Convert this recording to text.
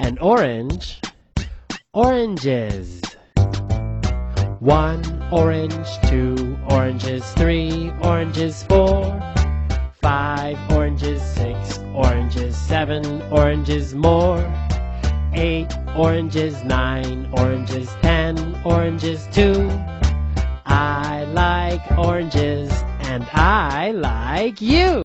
An orange, oranges. One orange, two oranges, three oranges, four, five oranges, six oranges, seven oranges more, eight oranges, nine oranges, ten oranges, two. I like oranges and I like you.